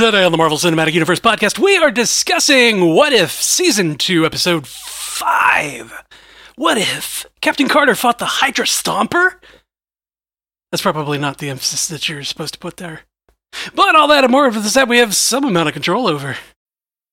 Today on the Marvel Cinematic Universe podcast, we are discussing What If Season 2, Episode 5. What if Captain Carter fought the Hydra Stomper? That's probably not the emphasis that you're supposed to put there. But all that and more of this that we have some amount of control over.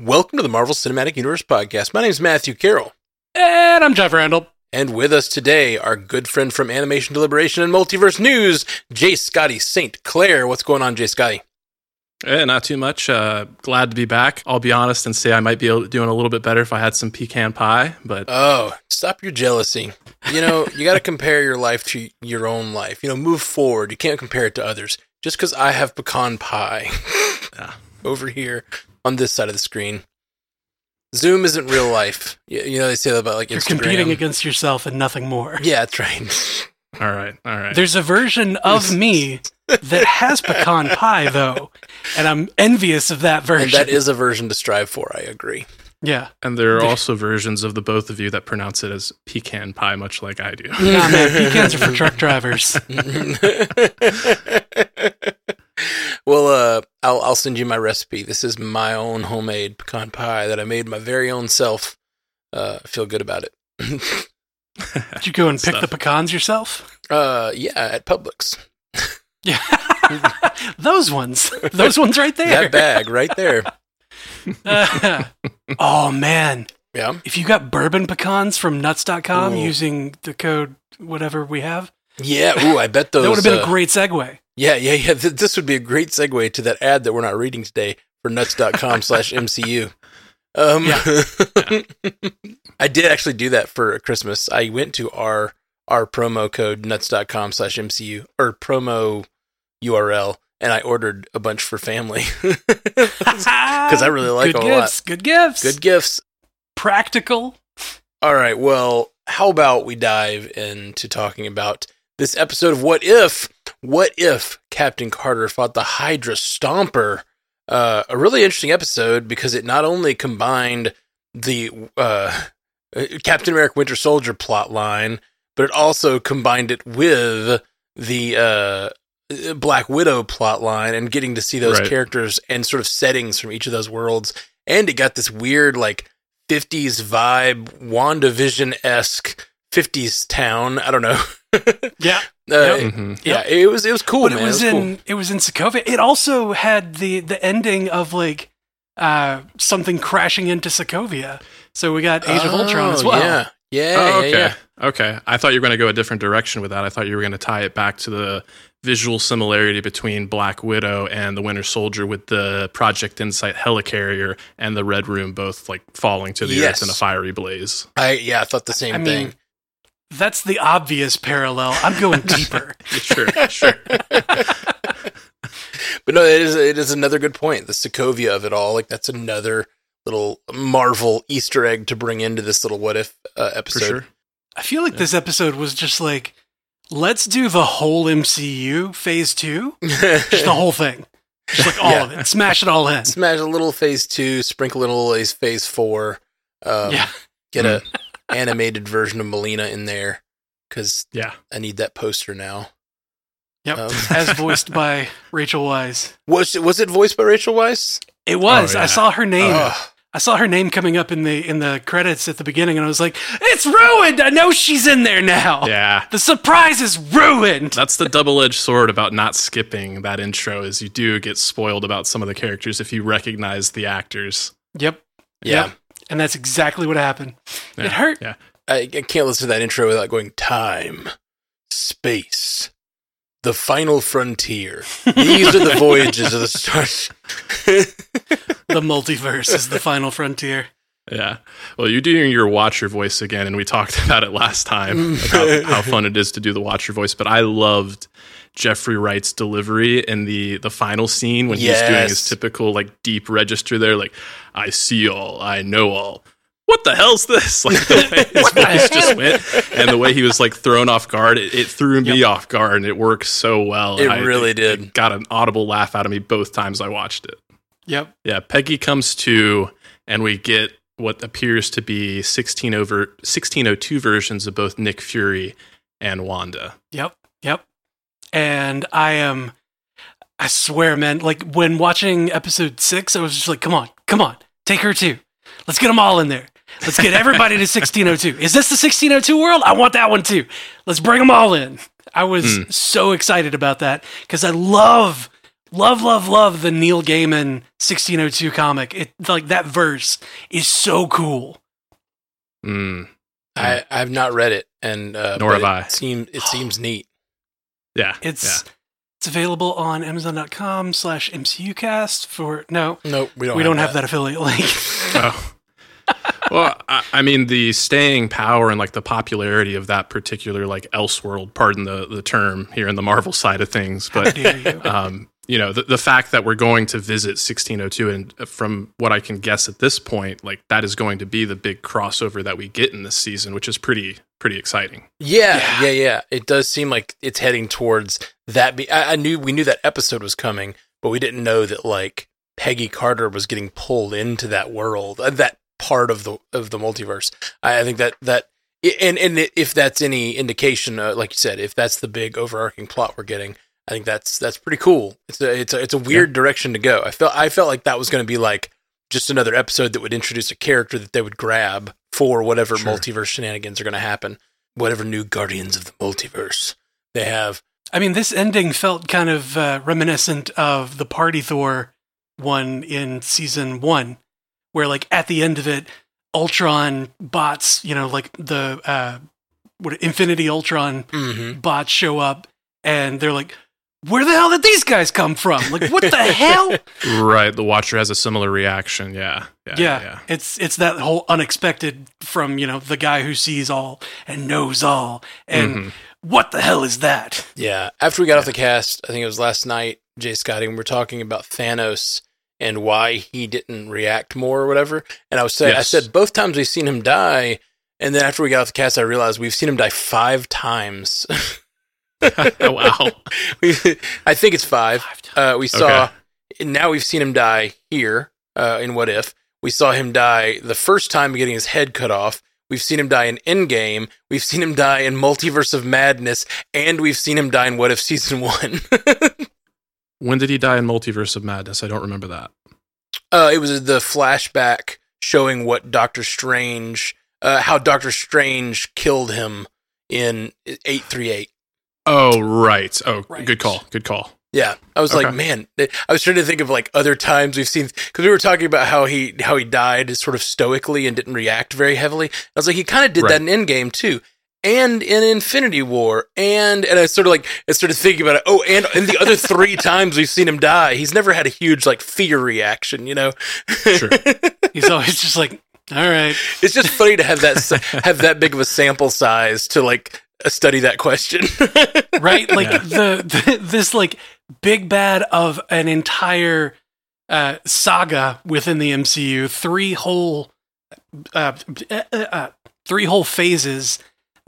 Welcome to the Marvel Cinematic Universe podcast. My name is Matthew Carroll, And I'm Jeff Randall. and with us today, our good friend from Animation Deliberation and Multiverse News, Jay Scotty St. Clair. What's going on, Jay Scotty? Eh, not too much. Uh, glad to be back. I'll be honest and say I might be doing a little bit better if I had some pecan pie, but Oh, stop your jealousy. You know, you got to compare your life to your own life. You know, move forward. You can't compare it to others. Just because I have pecan pie Yeah. over here on this side of the screen. Zoom isn't real life. You, you know, they say that about like You're Instagram. competing against yourself and nothing more. Yeah, that's right. all right, all right. There's a version of me that has pecan pie, though, and I'm envious of that version. and that is a version to strive for. I agree. Yeah. and there are also versions of the both of you that pronounce it as pecan pie, much like I do. Nah, man, pecans are for truck drivers. well, uh, I'll I'll send you my recipe. This is my own homemade pecan pie that I made my very own self. Uh, I feel good about it. Did you go and pick Stuff. the pecans yourself? uh, yeah, at Publix. Yeah. Those ones. Those ones right there. That bag right there. oh, man. Yeah, If you got bourbon pecans from nuts.com Ooh. using the code whatever we have, yeah. Ooh, I bet those. that would have been uh, a great segue. Yeah, yeah, yeah. Th- this would be a great segue to that ad that we're not reading today for nuts.com slash MCU. Um, I did actually do that for Christmas. I went to our our promo code nuts.com slash MCU or promo URL and I ordered a bunch for family. Because I really like good them a lot. gifts, Good gifts. Good gifts. Practical. All right. Well, how about we dive into talking about this episode of What If? What if Captain Carter fought the Hydra Stomper? Uh, a really interesting episode because it not only combined the uh, Captain America Winter Soldier plot line, but it also combined it with the uh, Black Widow plot line and getting to see those Right. characters and sort of settings from each of those worlds. And it got this weird, like, 50s vibe, WandaVision esque 50s town. I don't know. Yeah. Uh, Yep. Mhm. Yeah, it was it was cool, but man. it was, cool. in it was in Sokovia. It also had the the ending of like uh something crashing into Sokovia. So we got Age of Ultron as Oh, well. Yeah, yeah, Oh, yeah, okay. yeah. Okay. I thought you were going to go a different direction with that. I thought you were going to tie it back to the visual similarity between Black Widow and the Winter Soldier with the Project Insight helicarrier and the Red Room both like falling to the Yes. earth in a fiery blaze. I yeah, I thought the same I thing. mean, that's the obvious parallel. I'm going deeper. Sure, sure. But no, it is it is another good point. The Sokovia of it all, like that's another little Marvel Easter egg to bring into this little what if uh, For episode. sure. I feel like this episode was just like, let's do the whole MCU phase two, just the whole thing, just like all Yeah. of it, smash it all in. Smash a little phase two, sprinkle in a little phase- phase four. Um, yeah, get a animated version of Melina in there because Yeah. I need that poster now. yep. Um, As voiced by Rachel Weisz. Was it, was it voiced by Rachel Weisz? It was. Oh, yeah. I saw her name. Ugh. I saw her name coming up in the in the credits at the beginning, and I was like, "It's ruined! I know she's in there now. Yeah. The surprise is ruined." That's the double-edged sword about not skipping that intro is you do get spoiled about some of the characters if you recognize the actors. Yep. Yeah. Yep. And that's exactly what happened. Yeah, It hurt. Yeah. I, I can't listen to that intro without going time, space, the final frontier. These are the voyages of the stars. The multiverse is the final frontier. Yeah. Well, you're doing your Watcher voice again, and we talked about it last time about how fun it is to do the Watcher voice. But I loved Jeffrey Wright's delivery in the the final scene when he's doing his typical like deep register there, like "I see all, I know all." What the hell's this? Like the way his voice just went, and the way he was like thrown off guard, it, it threw me off guard, and it worked so well. It I- really did. got an audible laugh out of me both times I watched it. Yep. Yeah, Peggy comes to, and we get what appears to be 16 over 1602 versions of both Nick Fury and Wanda. Yep. Yep. And I am, I swear, man, like when watching episode six, I was just like, come on, come on, take her too. Let's get them all in there. Let's get everybody to 1602. Is this the 1602 world? I want that one too. Let's bring them all in. I was so excited about that because I love, love, love, love the Neil Gaiman 1602 comic. It like that verse is so cool. Mm, I I've not read it, and uh, Nor but have I. It seems it seems neat. yeah, It's yeah. it's available on Amazon.com slash MCUcast for no, Nope, we don't. we don't have that affiliate link. Oh. well, I, I mean, the staying power and like the popularity of that particular like Elseworld, pardon the the term here in the Marvel side of things, but you. um, you know, the, the fact that we're going to visit 1602, and from what I can guess at this point, like that is going to be the big crossover that we get in this season, which is pretty pretty exciting. Yeah, Yeah. yeah, yeah, It does seem like it's heading towards that. Be- I, I knew we knew that episode was coming, but we didn't know that like Peggy Carter was getting pulled into that world, uh, that part of the of the multiverse. I, I think that that and and if that's any indication, uh, like you said, if that's the big overarching plot we're getting, I think that's that's pretty cool. It's a it's a it's a weird direction to go. I felt I felt like that was going to be like just another episode that would introduce a character that they would grab for whatever Sure. multiverse shenanigans are going to happen, whatever new Guardians of the Multiverse they have. I mean, this ending felt kind of uh, reminiscent of the Party Thor one in season one, where like at the end of it, Ultron bots, you know, like the uh, what Infinity Ultron Mm-hmm. bots show up, and they're like, "Where the hell did these guys come from? Like, what the hell?" Right. The Watcher has a similar reaction. Yeah. Yeah. yeah, it's it's that whole unexpected from you know the guy who sees all and knows all, and Mhm. what the hell is that? Yeah. After we got off the cast, I think it was last night, Jay Scotty, and we were talking about Thanos and why he didn't react more or whatever. And I was saying, I said both times we've seen him die. And then after we got off the cast, I realized we've seen him die five times. Oh, wow. we, I think it's five. Five. Uh, we saw, Okay. and now we've seen him die here uh, in What If. We saw him die the first time getting his head cut off. We've seen him die in Endgame. We've seen him die in Multiverse of Madness. And we've seen him die in What If Season 1. When did he die in Multiverse of Madness? I don't remember that. uh, it was the flashback showing what Doctor Strange, uh, how Doctor Strange killed him in 838. Oh, right. Oh, Right. good call. Good call. Yeah, I was Okay. like, man, I was trying to think of like other times we've seen because we were talking about how he how he died sort of stoically and didn't react very heavily. I was like, he kind of did Right. that in Endgame too, and in Infinity War, and and I sort of like I started thinking about it. Oh, and in the other three times we've seen him die, he's never had a huge like fear reaction, you know. Sure. He's always just like, all right. it's just funny to have that have that big of a sample size to like uh, study that question. right? Like Yeah. the, the this like big bad of an entire uh, saga within the MCU, three whole uh, uh, uh, three whole phases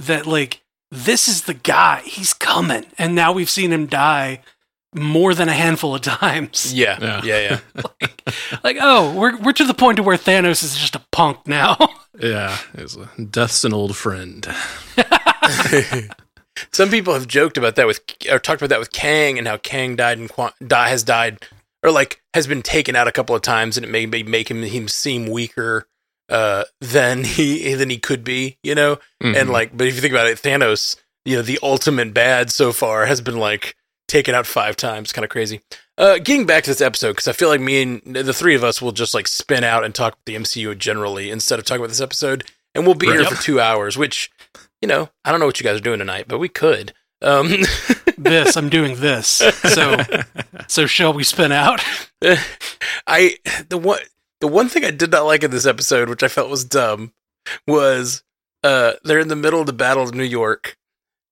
that like this is the guy. He's coming, and now we've seen him die more than a handful of times. yeah, Yeah. yeah, yeah. Like, oh, we're we're to the point to where Thanos is just a punk now. Yeah. It's a, death's an old friend. Some people have joked about that with or talked about that with Kang and how Kang died and Qua- die has died or like has been taken out a couple of times and it may may make him him seem weaker uh, than he than he could be, you know. And Mhm. like, but if you think about it, Thanos, you know, the ultimate bad so far has been like taken out five times. Kind of crazy. Uh, getting back to this episode because I feel like me and the three of us will just like spin out and talk about the MCU generally instead of talking about this episode, and we'll be Right. here for two hours. Which, you know, I don't know what you guys are doing tonight, but we could. Um, this, I'm doing this. So so shall we spin out? I the what The one thing I did not like in this episode, which I felt was dumb, was uh they're in the middle of the Battle of New York,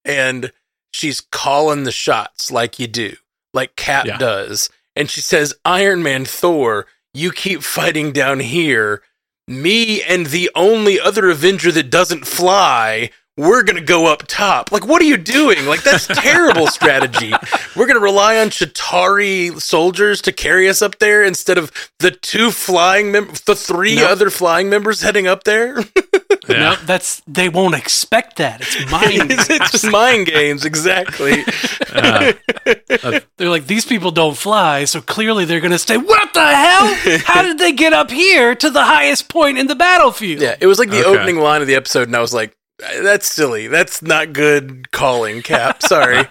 and she's calling the shots like you do, like Cap Yeah. does, and she says, "Iron Man, Thor, you keep fighting down here. Me and the only other Avenger that doesn't fly." We're gonna go up top. Like, what are you doing? Like, that's terrible strategy. We're gonna rely on Chitauri soldiers to carry us up there instead of the two flying mem- the three Nope. other flying members heading up there. Yeah. No, that's they won't expect that. It's mind. it's, it's mind games, exactly. Uh, They're like these people don't fly, so clearly they're going to say, "What the hell? How did they get up here to the highest point in the battlefield?" yeah, it was like the Okay. opening line of the episode, and I was like, "That's silly. That's not good calling, Cap. Sorry."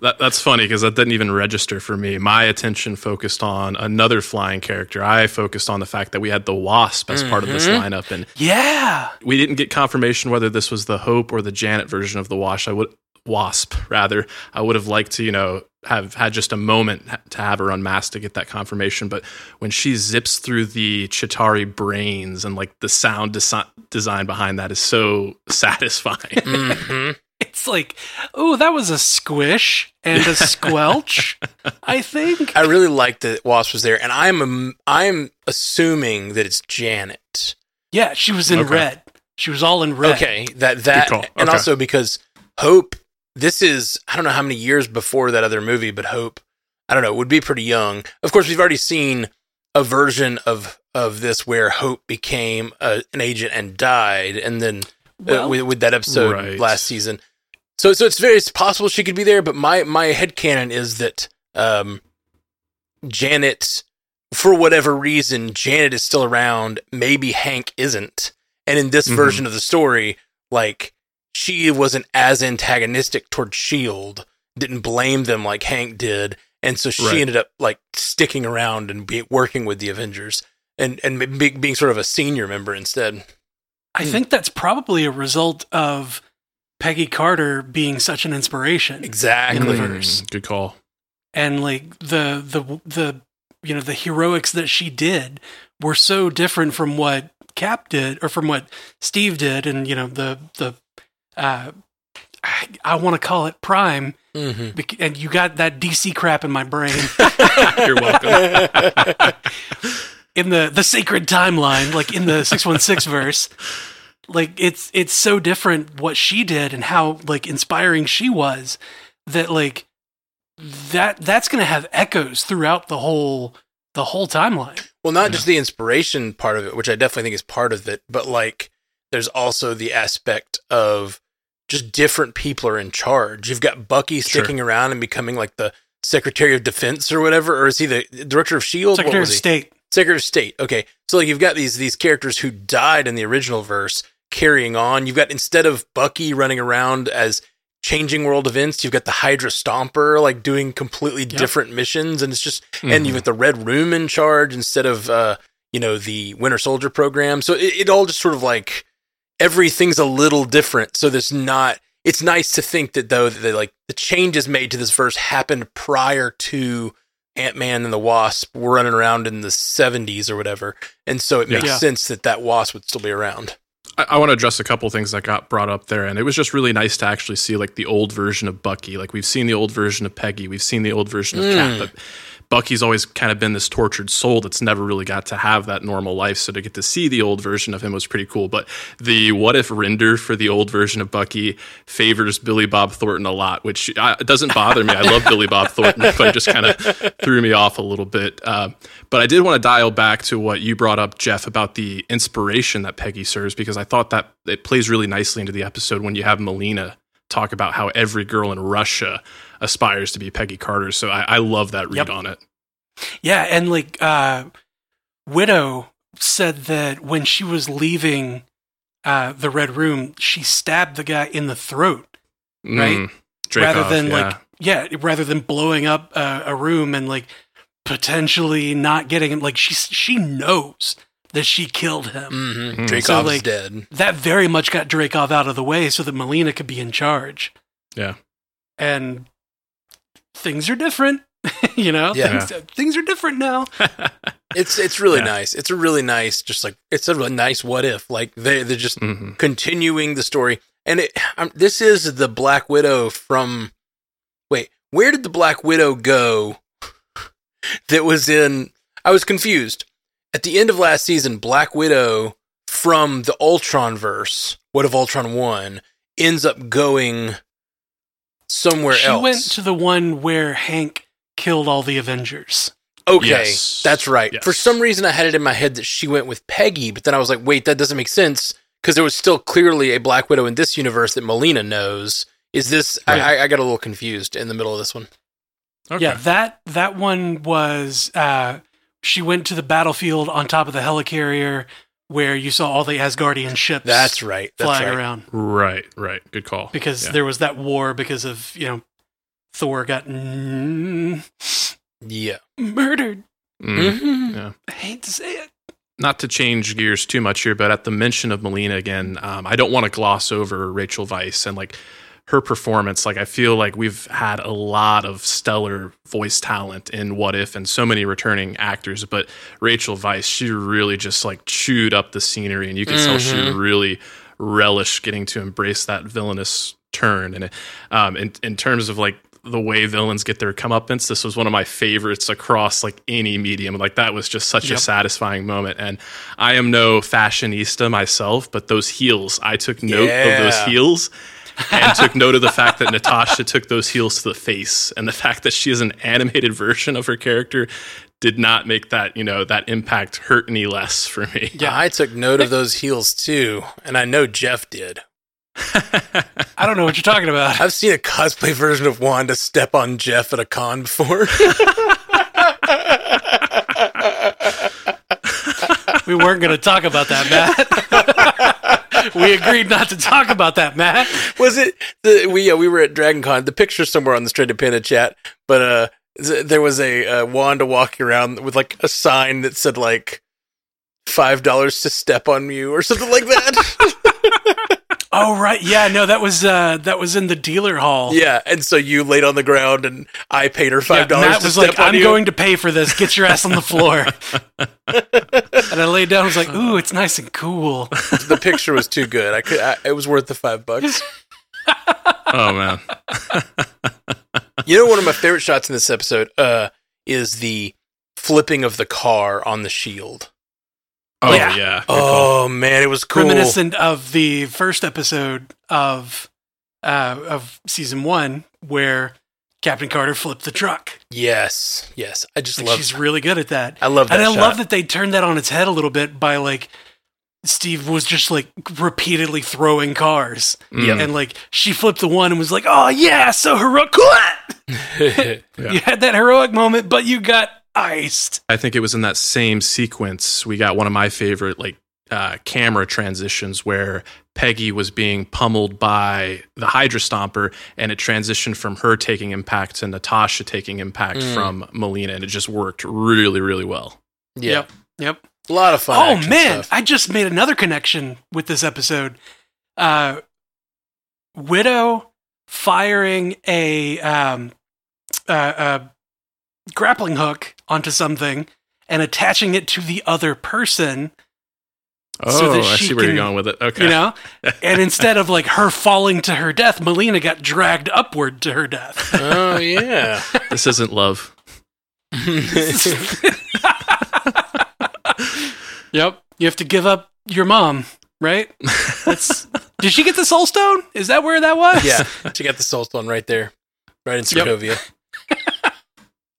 That, that's funny because that didn't even register for me. My attention focused on another flying character. I focused on the fact that we had the Wasp as part of this Mhm. lineup, and Yeah. we didn't get confirmation whether this was the Hope or the Janet version of the Wash. I would Wasp rather. I would have liked to, you know, have had just a moment to have her unmasked to get that confirmation. But when she zips through the Chitauri brains and like the sound desi- design behind that is so satisfying. hmm It's like, oh, that was a squish and a squelch, I think. I really like that Wasp was there, and I'm I'm assuming that it's Janet. Yeah, she was in Okay. red. She was all in red. Okay, that that, call. and also because Hope, this is I don't know how many years before that other movie, but Hope, I don't know, would be pretty young. Of course, we've already seen a version of of this where Hope became a, an agent and died, and then uh, with, with that episode Right. last season. So so it's very it's possible she could be there, but my my head headcanon is that um, Janet, for whatever reason, Janet is still around. Maybe Hank isn't. And in this Mhm. version of the story, like she wasn't as antagonistic towards Shield, didn't blame them like Hank did, and so she Right. ended up like sticking around and be, working with the Avengers and and be, being sort of a senior member instead. I think that's probably a result of Peggy Carter being such an inspiration. Exactly. In. Mm, Good call. and like the the the you know the heroics that she did were so different from what Cap did or from what Steve did and you know the the uh I, I want to call it Prime hmm bec- and you got that DC crap in my brain. You're welcome. in the the sacred timeline like in the 616 verse like it's it's so different what she did and how like inspiring she was that like that that's going to have echoes throughout the whole the whole timeline. Well, not just the inspiration part of it, which I definitely think is part of it, but like there's also the aspect of just different people are in charge. You've got Bucky Sure. sticking around and becoming like the Secretary of Defense or whatever, or is he the Director of Shield? Secretary of? State. Secretary of State. Okay, so like you've got these these characters who died in the original verse carrying on. You've got instead of Bucky running around as changing world events, you've got the Hydra Stomper like doing completely different missions, and it's just and you've got the Red Room in charge instead of uh you know the Winter Soldier program. So it, it all just sort of like everything's a little different. So there's not. It's nice to think that though that like the changes made to this verse happened prior to Ant Man and the Wasp were running around in the 70s or whatever, and so it makes Yeah. sense that that Wasp would still be around. I, I want to address a couple things that got brought up there, and it was just really nice to actually see like the old version of Bucky. Like we've seen the old version of Peggy, we've seen the old version of Mm. Cap, but Bucky's always kind of been this tortured soul that's never really got to have that normal life. So to get to see the old version of him was pretty cool. But the what if render for the old version of Bucky favors Billy Bob Thornton a lot, which uh, it doesn't bother me. I love Billy Bob Thornton, but it just kind of threw me off a little bit. Uh, but I did want to dial back to what you brought up, Jeff, about the inspiration that Peggy serves, because I thought that it plays really nicely into the episode when you have Melina talk about how every girl in Russia aspires to be Peggy Carter. So I, I love that read Yep. on it. Yeah, and like uh Widow said that when she was leaving uh the red room, she stabbed the guy in the throat Right? Mm, rather Dreykov, than yeah. like yeah, rather than blowing up uh, a room and like potentially not getting him like she she knows that she killed him. Mm-hmm. Mm. So, like- dead. That very much got Dreykov out of the way so that Melina could be in charge. Yeah. And things are different, you know? Yeah. Things, things are different now. it's it's really Yeah. nice. It's a really nice, just like it's a really nice what if. Like they they're just Mhm. continuing the story, and it um, this is the Black Widow from. Wait, where did the Black Widow go? That was in. I was confused. At the end of last season, Black Widow from the Ultron verse, What if Ultron one, ends up going somewhere she else. She went to the one where Hank killed all the Avengers. Okay, Yes. that's right. Yes. For some reason, I had it in my head that she went with Peggy, but then I was like, wait, that doesn't make sense because there was still clearly a Black Widow in this universe that Melina knows. Is this? Right. I, I, I got a little confused in the middle of this one. Okay. Yeah, that that one was uh she went to the battlefield on top of the helicarrier where you saw all the Asgardian ships That's right. That's flying right. around Right, right. Good call. because Yeah. there was that war because of, you know, Thor got mm, Yeah. murdered. Mm. Mhm. Yeah. I hate to say it. not to change gears too much here, but at the mention of Melina again, um, I don't want to gloss over Rachel Weisz and like her performance. Like I feel like we've had a lot of stellar voice talent in What If and so many returning actors, but Rachel Weisz, she really just like chewed up the scenery, and you can tell she Mhm. really relished getting to embrace that villainous turn. And um, in in terms of like the way villains get their comeuppance, this was one of my favorites across like any medium. Like that was just such a satisfying moment. And I am no fashionista myself, but those heels, I took note of those heels. And took note of the fact that Natasha took those heels to the face, and the fact that she is an animated version of her character did not make that you know that impact hurt any less for me. Yeah, I took note of those heels too, and I know Jeff did. I don't know what you're talking about. I've seen a cosplay version of Wanda step on Jeff at a con before. We weren't going to talk about that, Matt. we agreed not to talk about that, Matt. was it the, we yeah, we were at Dragon Con. The picture's somewhere on the Stranded Panda chat, but uh there was a uh, Wanda walking around with like a sign that said like five dollars to step on you or something like that. Oh right, yeah, no, that was uh that was in the dealer hall. yeah, and so you laid on the ground and I paid her five dollars Matt to was like, "I'm you. going to pay for this. Get your ass on the floor." and I laid down. I was like, "Ooh, it's nice and cool." the picture was too good. I could. I, it was worth the five bucks. oh man, You know, one of my favorite shots in this episode uh, is the flipping of the car on the shield. oh Yeah. yeah, Good call. Oh man, it was cool. Reminiscent of the first episode of uh of season one, where Captain Carter flipped the truck. Yes, yes. I just Like, love. she's really good at that. I love that. and I shot. love that they turned that on its head a little bit by like Steve was just like repeatedly throwing cars. Mm. And like she flipped the one and was like, "Oh yeah, so heroic!" Yeah. You had that heroic moment, but you got iced. I think it was in that same sequence we got one of my favorite like uh, camera transitions where Peggy was being pummeled by the Hydra Stomper, and it transitioned from her taking impact to Natasha taking impact Mm. from Melina, and it just worked really, really well. yeah, Yep. Yep. a lot of fun. oh man, stuff. I just made another connection with this episode. Uh, Widow firing a um, uh, a grappling hook onto something and attaching it to the other person. Oh, So that I see where can- you're going with it. Okay. You know, and instead of like her falling to her death, Melina got dragged upward to her death. oh yeah. this isn't love. Yep, you have to give up your mom, right? That's. Did she get the soul stone? Is that where that was? yeah, she got the soul stone right there, right in Sokovia.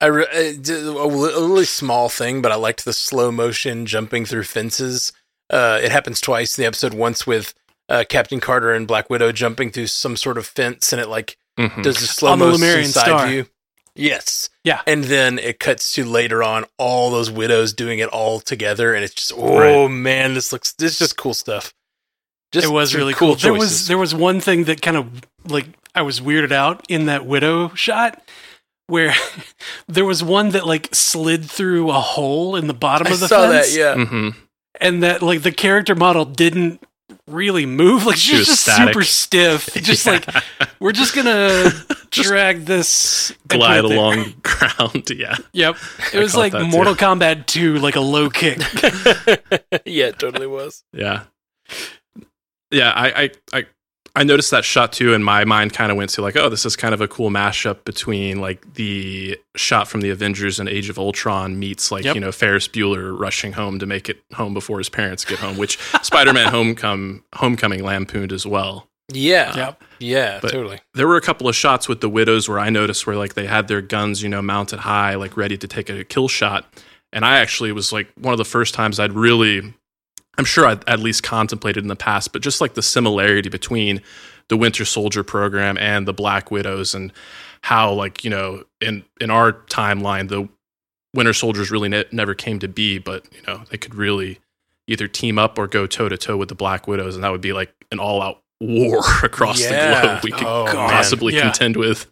I re- uh, d- a li- a really small thing, but I liked the slow motion jumping through fences. Uh, it happens twice in the episode. Once with uh, Captain Carter and Black Widow jumping through some sort of fence, and it like Mhm. does a slow On the motion Lemurian side Star. view. Yes. Yeah. And then it cuts to later on all those widows doing it all together, and it's just oh man, this looks this is just cool stuff. Just it was really cool. There was there was one thing that kind of like I was weirded out in that widow shot where there was one that like slid through a hole in the bottom I of the saw fence, that. Yeah. Mhm. And that like the character model didn't really move. Like she, She was, was just static. super stiff. Just Yeah. like we're just gonna drag this glide along the ground. Yeah. Yep, it I was like that too. Mortal Kombat 2, like a low kick. yeah, it totally was. Yeah. Yeah, I, I, I, I noticed that shot too, and my mind kind of went to like, oh, this is kind of a cool mashup between like the shot from the Avengers and Age of Ultron meets like Yep. you know Ferris Bueller rushing home to make it home before his parents get home, which Spider-Man Homecoming Homecoming lampooned as well. Yeah, yep. yeah, But- totally. There were a couple of shots with the widows where I noticed where like they had their guns, you know, mounted high, like ready to take a kill shot. And I actually was like one of the first times I'd really, I'm sure I'd at least contemplated in the past, but just like the similarity between the Winter Soldier program and the Black Widows and how like, you know, in, in our timeline, the Winter Soldiers really ne- never came to be, but, you know, they could really either team up or go toe to toe with the Black Widows. And that would be like an all out war across the globe we could Oh, possibly Yeah. contend with.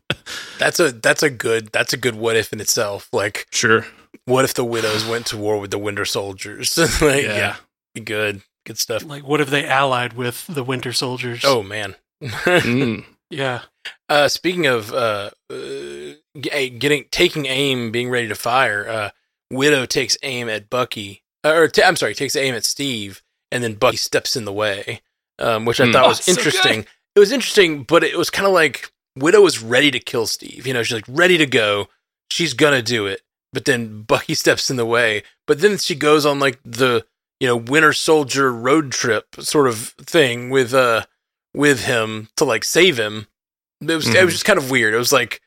That's a that's a good that's a good what if in itself. Like, Sure. what if the widows went to war with the Winter Soldiers? like, Yeah. yeah. Be good, good stuff. Like, what if they allied with the Winter Soldiers? Oh man. Mm. yeah. Uh, speaking of uh, uh, getting taking aim, being ready to fire, uh, Widow takes aim at Bucky, uh, or t- I'm sorry, takes aim at Steve, and then Bucky steps in the way, um, which I Hmm. thought Oh, was so interesting. it was interesting, but it was kind of like Widow was ready to kill Steve. You know, she's like ready to go. She's gonna do it, but then Bucky steps in the way. But then she goes on like the you know Winter Soldier road trip sort of thing with uh with him to like save him. It was it Mhm. was just kind of weird. It was like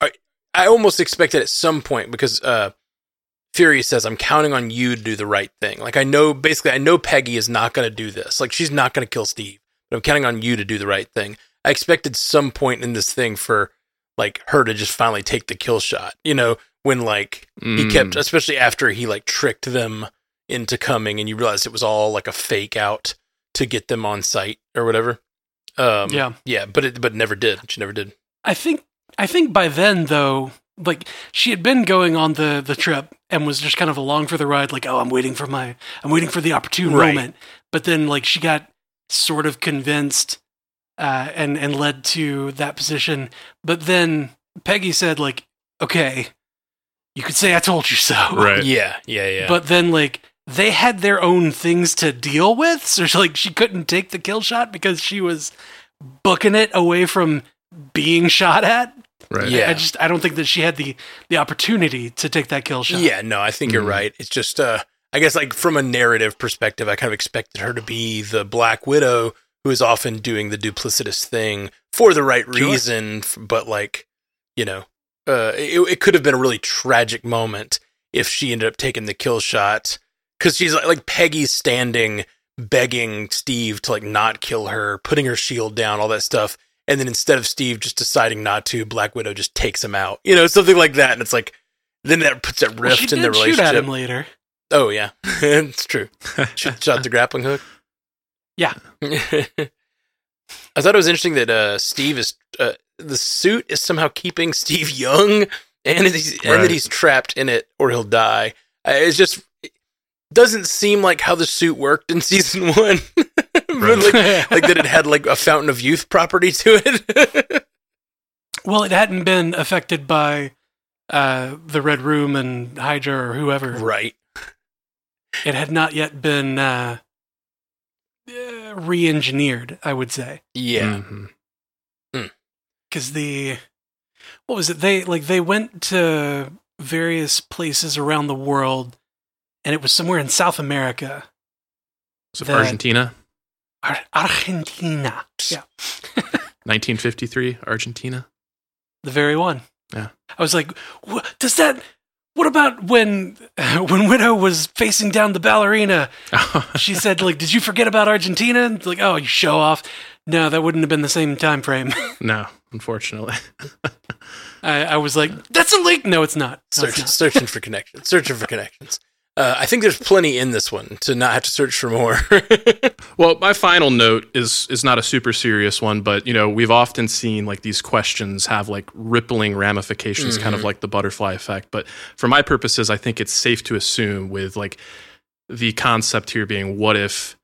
I I almost expected at some point because uh Fury says I'm counting on you to do the right thing. Like I know basically I know Peggy is not going to do this. Like she's not going to kill Steve. But I'm counting on you to do the right thing. I expected some point in this thing for like her to just finally take the kill shot. You know, when like he Mm. kept especially after he like tricked them into coming and you realize it was all like a fake out to get them on site or whatever. Um Yeah. yeah, but it but never did. She never did. I think I think by then though, like she had been going on the the trip and was just kind of along for the ride, like, oh, I'm waiting for my I'm waiting for the opportune Right. moment. But then like she got sort of convinced uh and and led to that position. But then Peggy said, like, okay, you could say I told you so. Right. Yeah, yeah, yeah. But then like they had their own things to deal with, so she, like she couldn't take the kill shot because she was booking it away from being shot at. Right. Yeah. I just I don't think that she had the the opportunity to take that kill shot. Yeah, no, I think you're Mhm. right. It's just uh I guess like from a narrative perspective, I kind of expected her to be the Black Widow who is often doing the duplicitous thing for the right reason, f- but like, you know, uh it, it could have been a really tragic moment if she ended up taking the kill shot cuz she's like, like Peggy's standing begging Steve to like not kill her, putting her shield down, all that stuff. And then instead of Steve just deciding not to, Black Widow just takes him out. You know, something like that. And it's like then that puts that Well, rift she in did the shoot at relationship. him later. Oh yeah, it's true. Shot, shot the grappling hook. Yeah. I thought it was interesting that uh, Steve is uh, the suit is somehow keeping Steve young, and that he's and that he's trapped in it or he'll die. Uh, it's just it doesn't seem like how the suit worked in season one. But, like, like that it had like a fountain of youth property to it. well, it hadn't been affected by uh, the Red Room and Hydra or whoever. right. It had not yet been uh, uh, re-engineered. I would say. Yeah. Because the what was it they like they went to various places around the world and it was somewhere in south america So That- Argentina, Ar- argentina yeah 1953, Argentina. the very one Yeah. i was like "Wha- does that what about when when widow was facing down the ballerina she said like did you forget about argentina And like oh you show off no that wouldn't have been the same time frame no, unfortunately. I, I was like that's a link no it's not, no, it's not. searching for connections. Searching for connections. Uh, I think there's plenty in this one to not have to search for more. Well, my final note is is not a super serious one, but you know, we've often seen like these questions have like rippling ramifications, kind of Mhm. like the butterfly effect. But for my purposes, I think it's safe to assume with like the concept here being what if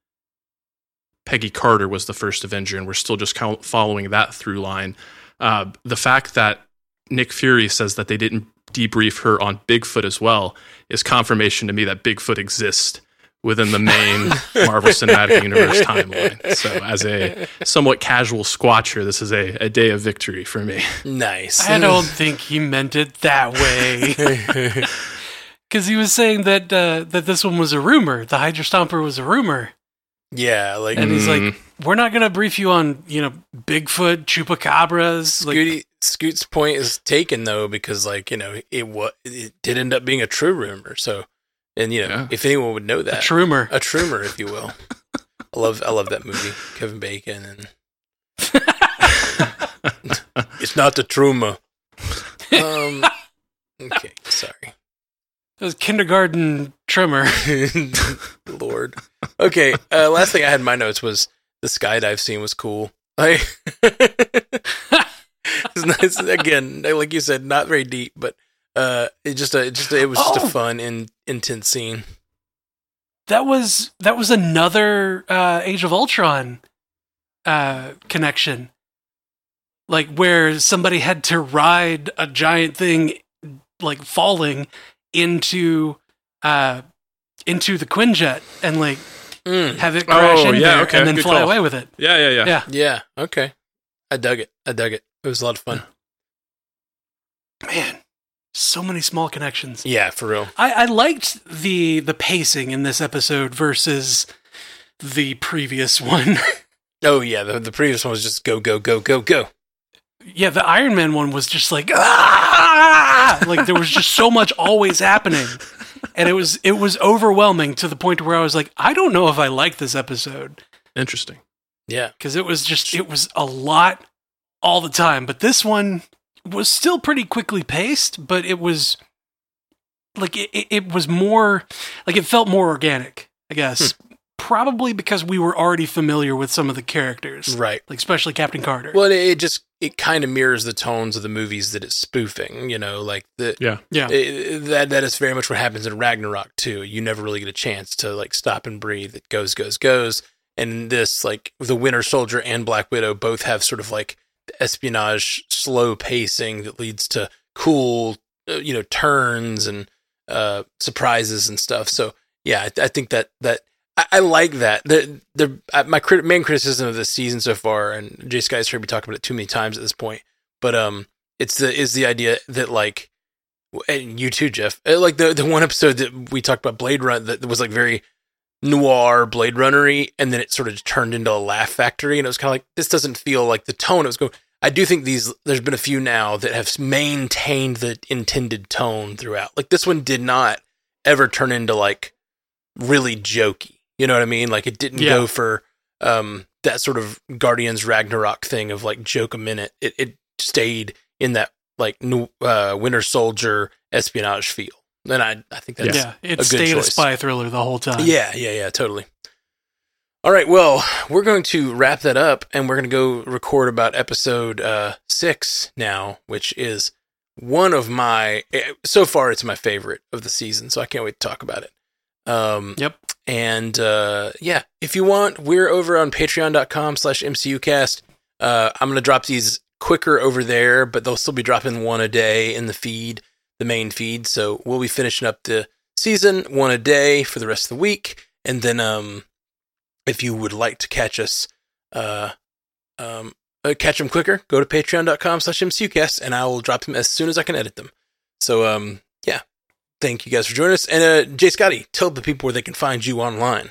Peggy Carter was the first Avenger, and we're still just following that through line. Uh, the fact that Nick Fury says that they didn't debrief her on Bigfoot as well is confirmation to me that Bigfoot exists within the main Marvel Cinematic Universe timeline. So, as a somewhat casual squatcher, this is a, a day of victory for me. Nice. I don't think he meant it that way. Because he was saying that uh, that this one was a rumor. The Hydra Stomper was a rumor, yeah, like and he's Mm. like, "We're not going to brief you on you know Bigfoot, chupacabras." Like, Scooty, Scoot's point is taken though because like you know it what it did end up being a true rumor. So, and you know Yeah. if anyone would know that, a that trumor. a trumor, if you will. I love I love that movie, Kevin Bacon, and it's not the truma. Um, okay, sorry. It was kindergarten trimmer. Lord. Okay, uh, last thing I had in my notes was the skydive scene was cool. Like, it's nice. Again, like you said, not very deep, but uh, it just, uh, it just, it was just Oh. a fun and intense scene. That was that was another uh, Age of Ultron uh, connection, like where somebody had to ride a giant thing, like falling into uh, into the Quinjet and like Mm, have it crash Oh, in yeah, there okay, and then good fly call. away with it. Yeah, yeah, yeah. Yeah, yeah. Okay. I dug it. I dug it. It was a lot of fun. man, so many small connections. Yeah, for real. I, I liked the the pacing in this episode versus the previous one. Oh yeah, the, the previous one was just go, go, go, go, go. yeah, the Iron Man one was just like ah! like there was just so much always happening. And it was it was overwhelming to the point where I was like, I don't know if I like this episode Interesting. Yeah. because it was just it was a lot all the time. But this one was still pretty quickly paced, but it was like it, it- it was more like it felt more organic, I guess. Hmm. Probably because we were already familiar with some of the characters, Right. like especially Captain Carter. Well, it, it just it kind of mirrors the tones of the movies that it's spoofing. You know, like the Yeah. yeah, it, that that is very much what happens in Ragnarok too. You never really get a chance to like stop and breathe. It goes, goes, goes. And this, like the Winter Soldier and Black Widow, both have sort of like espionage, slow pacing that leads to cool, uh, you know, turns and uh, surprises and stuff. So yeah, I, I think that that I, I like that. The the uh, my crit- main criticism of this season so far, and Jay Sky's heard me talk about it too many times at this point, but um, it's the is the idea that like and you too, Jeff. Uh, Like the the one episode that we talked about Blade Run that was like very noir Blade Runnery, and then it sort of turned into a laugh factory, and it was kind of like this doesn't feel like the tone it was going. I do think these there's been a few now that have maintained the intended tone throughout. Like this one did not ever turn into like really jokey. You know what I mean? Like it didn't Yeah. go for um that sort of Guardians Ragnarok thing of like joke a minute. It it stayed in that like new uh, Winter Soldier espionage feel. And I I think that's yeah, it good stayed a spy thriller the whole time. yeah, yeah, yeah, totally. All right, well, we're going to wrap that up and we're going to go record about episode uh, six now, which is one of my, eh, so far, it's my favorite of the season, so I can't wait to talk about it. Um, Yep. And uh, yeah, if you want, we're over on patreon.com slash MCUcast. Uh, I'm going to drop these quicker over there, but they'll still be dropping one a day in the feed, the main feed. So we'll be finishing up the season one a day for the rest of the week. And then, um, if you would like to catch us, uh, um, uh, catch them quicker, go to patreon.com slash MCUcast and I will drop them as soon as I can edit them. So, um, yeah, thank you guys for joining us. And, uh, Jay Scotty, tell the people where they can find you online.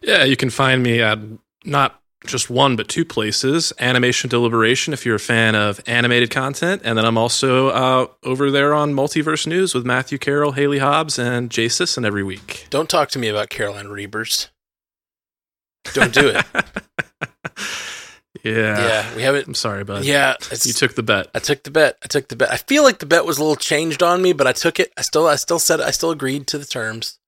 Yeah, you can find me at not just one but two places animation deliberation if you're a fan of animated content and then i'm also uh, over there on multiverse news with matthew carroll haley hobbs and jay sisson every week Don't talk to me about Carolina Reapers. Don't do it. yeah yeah, we haven't. i'm sorry bud Yeah, you took the bet I took the bet. I took the bet. I feel like the bet was a little changed on me, but I took it. I still, I still said, I still agreed to the terms.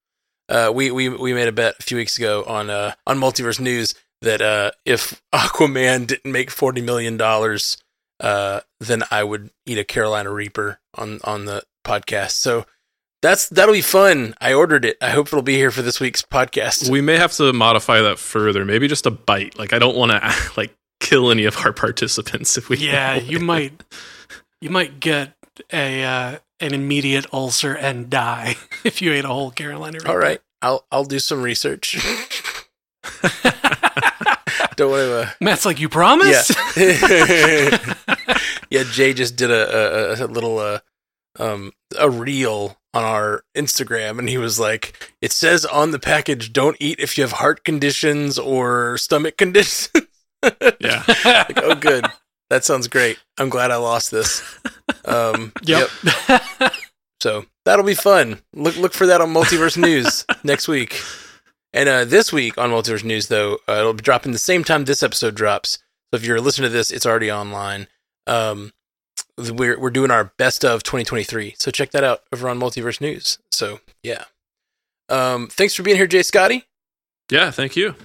Uh, we we we made a bet a few weeks ago on uh on Multiverse News that uh if Aquaman didn't make forty million dollars, uh then I would eat a Carolina Reaper on on the podcast. So That's that'll be fun. I ordered it. I hope it'll be here for this week's podcast. We may have to modify that further. Maybe just a bite. Like I don't want to like kill any of our participants if we. Yeah, you might you might get a uh, an immediate ulcer and die if you ate a whole Carolina Reaper. All right, I'll I'll do some research. Don't want to. Uh, Matt's like, you promise? Yeah. yeah, Jay just did a, a, a little uh, um a reel on our Instagram and he was like, it says on the package, don't eat if you have heart conditions or stomach conditions. Yeah. like, oh good. That sounds great. I'm glad I lost this. Um Yep. So that'll be fun. Look look for that on Multiverse News next week. And uh, this week on Multiverse News, though, uh, it'll be dropping the same time this episode drops. So if you're listening to this, it's already online. Um, we're we're doing our best of 2023. So check that out over on Multiverse News. So yeah. Um, thanks for being here, J Scotty. Yeah. Thank you.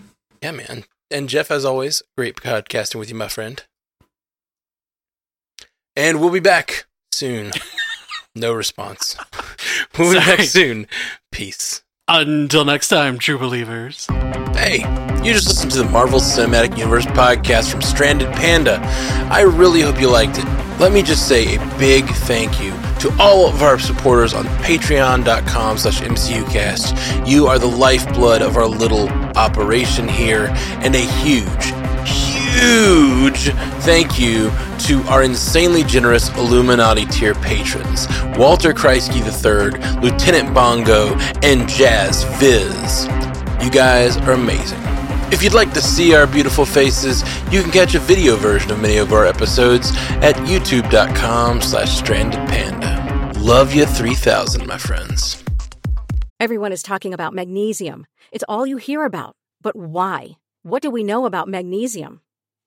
Yeah, man. And Jeff, as always, great podcasting with you, my friend. And we'll be back soon. no response. we'll be Sorry. back soon. Peace. Until next time, true believers. Hey, you just listened to the Marvel Cinematic Universe podcast from Stranded Panda. I really hope you liked it. Let me just say a big thank you to all of our supporters on patreon.com slash mcucast. You are the lifeblood of our little operation here, and a huge, huge thank you to our insanely generous Illuminati tier patrons Walter Kreisky III, Lieutenant Bongo, and Jazz Viz. You guys are amazing. If you'd like to see our beautiful faces, you can catch a video version of many of our episodes at youtube.com slash strandedpanda. Love you 3000, my friends. Everyone is talking about magnesium. It's all you hear about. But why? What do we know about magnesium?